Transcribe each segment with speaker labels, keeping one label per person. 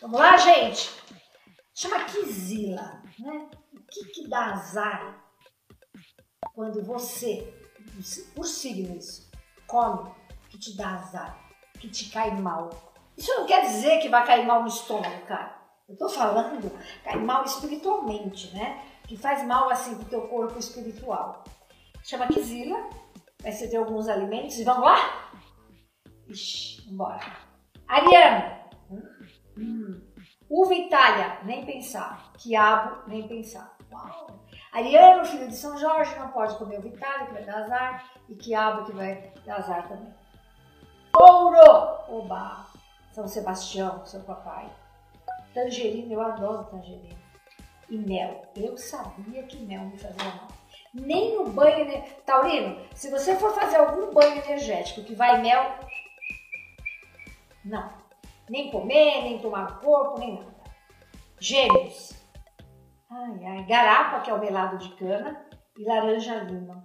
Speaker 1: Vamos lá, gente? Chama Kizila, né? O que, que dá azar quando você, por signos, come que te dá azar, que te cai mal? Isso não quer dizer que vai cair mal no estômago, cara. Eu tô falando, cai mal espiritualmente, né? Que faz mal assim pro teu corpo espiritual. Chama Kizila, vai ser ter alguns alimentos e vamos lá? Ixi, vambora. Ariana. Hum, hum. Uva Itália, nem pensar. Quiabo, nem pensar. Uau. Ariano, filho de São Jorge, não pode comer uva Itália, que vai dar azar. E quiabo, que vai dar azar também. Touro! Oba! São Sebastião, seu papai. Tangerina, eu adoro tangerina. E mel. Eu sabia que mel me fazia mal. Nem no banho. Né? Taurino, se você for fazer algum banho energético que vai mel. Não. Nem comer, nem tomar corpo, nem nada. Gêmeos. Ai, ai. Garapa, que é o melado de cana. E laranja lima.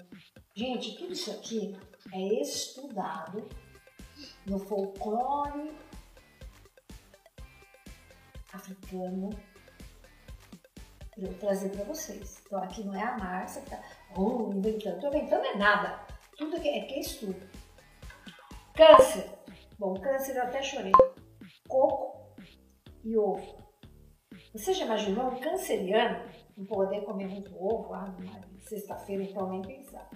Speaker 1: Gente, tudo isso aqui é estudado no folclore africano para eu trazer para vocês. Então aqui não é a Márcia que está oh, inventando. Estou inventando é nada. Tudo é que é estudo. Câncer. Bom, câncer eu até chorei. Coco e ovo. Você já imaginou um canceriano não poder comer muito ovo? Ah, sexta-feira, então nem pensar.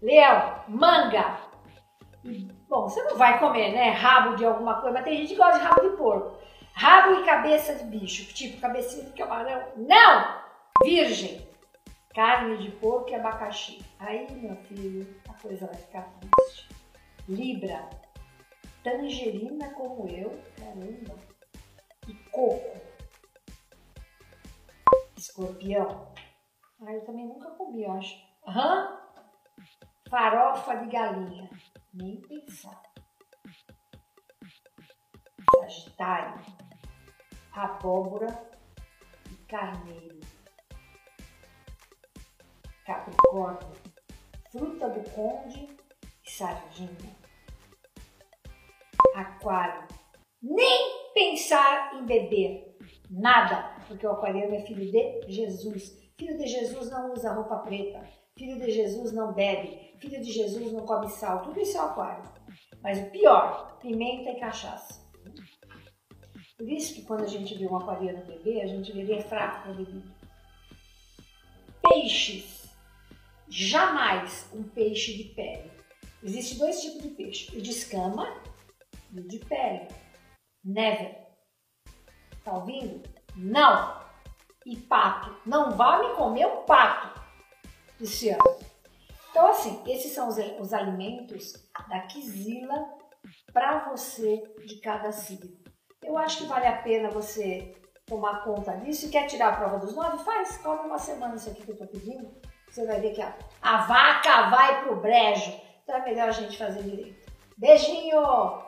Speaker 1: Leão, manga. bom, você não vai comer, né? Rabo de alguma coisa, mas tem gente que gosta de rabo de porco. Rabo e cabeça de bicho, tipo cabecinha de camarão. Não! Virgem. Carne de porco e abacaxi. Aí, meu filho, a coisa vai ficar triste. Libra. Tangerina como eu. Caramba. E coco. Escorpião. Ah, eu também nunca comi, eu acho. Hã? Farofa de galinha. Nem pensar. Sagitário abóbora e carneiro. Capricórnio, fruta do conde e sardinha. Aquário, nem pensar em beber, nada, porque o aquariano é filho de Jesus. Filho de Jesus não usa roupa preta, filho de Jesus não bebe, filho de Jesus não come sal, tudo isso é o aquário. Mas o pior, pimenta e cachaça. Por isso que quando a gente vê um aquariano beber, a gente vê ele é fraco para bebida. Peixes. Jamais um peixe de pele. Existem dois tipos de peixe, o de escama de pele. Never. Tá ouvindo? Não. E pato. Não vá me comer um pato esse ano. Então, assim, esses são os, os alimentos da quizila para você de cada signo. Eu acho que vale a pena você tomar conta disso quer tirar a prova dos nove? Faz, come uma semana isso aqui que eu tô pedindo. Você vai ver que a, a vaca vai pro brejo. Então é melhor a gente fazer direito. Beijinho!